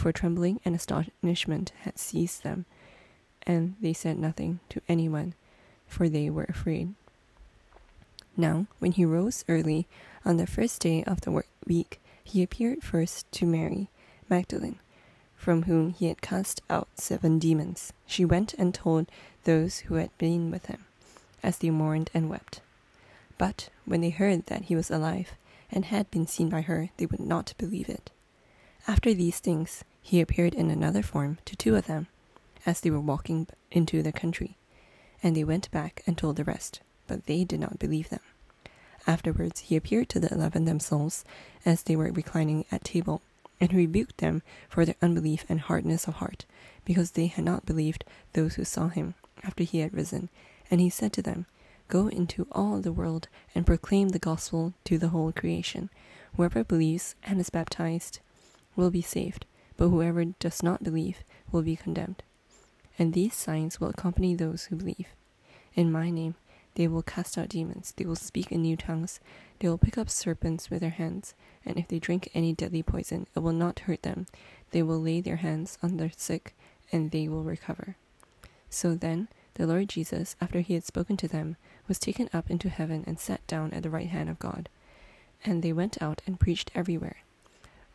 for trembling and astonishment had seized them, and they said nothing to anyone, for they were afraid. Now, when he rose early on the first day of the week, he appeared first to Mary Magdalene, from whom he had cast out seven demons. She went and told those who had been with him, as they mourned and wept. But when they heard that he was alive and had been seen by her, they would not believe it. After these things, he appeared in another form to two of them, as they were walking into the country, and they went back and told the rest, but they did not believe them. Afterwards he appeared to the eleven themselves as they were reclining at table, and rebuked them for their unbelief and hardness of heart, because they had not believed those who saw him after he had risen. And he said to them, Go into all the world and proclaim the gospel to the whole creation. Whoever believes and is baptized will be saved, but whoever does not believe will be condemned. And these signs will accompany those who believe. In my name they will cast out demons, they will speak in new tongues, they will pick up serpents with their hands, and if they drink any deadly poison, it will not hurt them. They will lay their hands on the sick, and they will recover. So then, the Lord Jesus, after he had spoken to them, was taken up into heaven and sat down at the right hand of God. And they went out and preached everywhere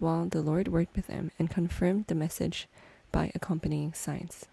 while the Lord worked with them and confirmed the message by accompanying signs.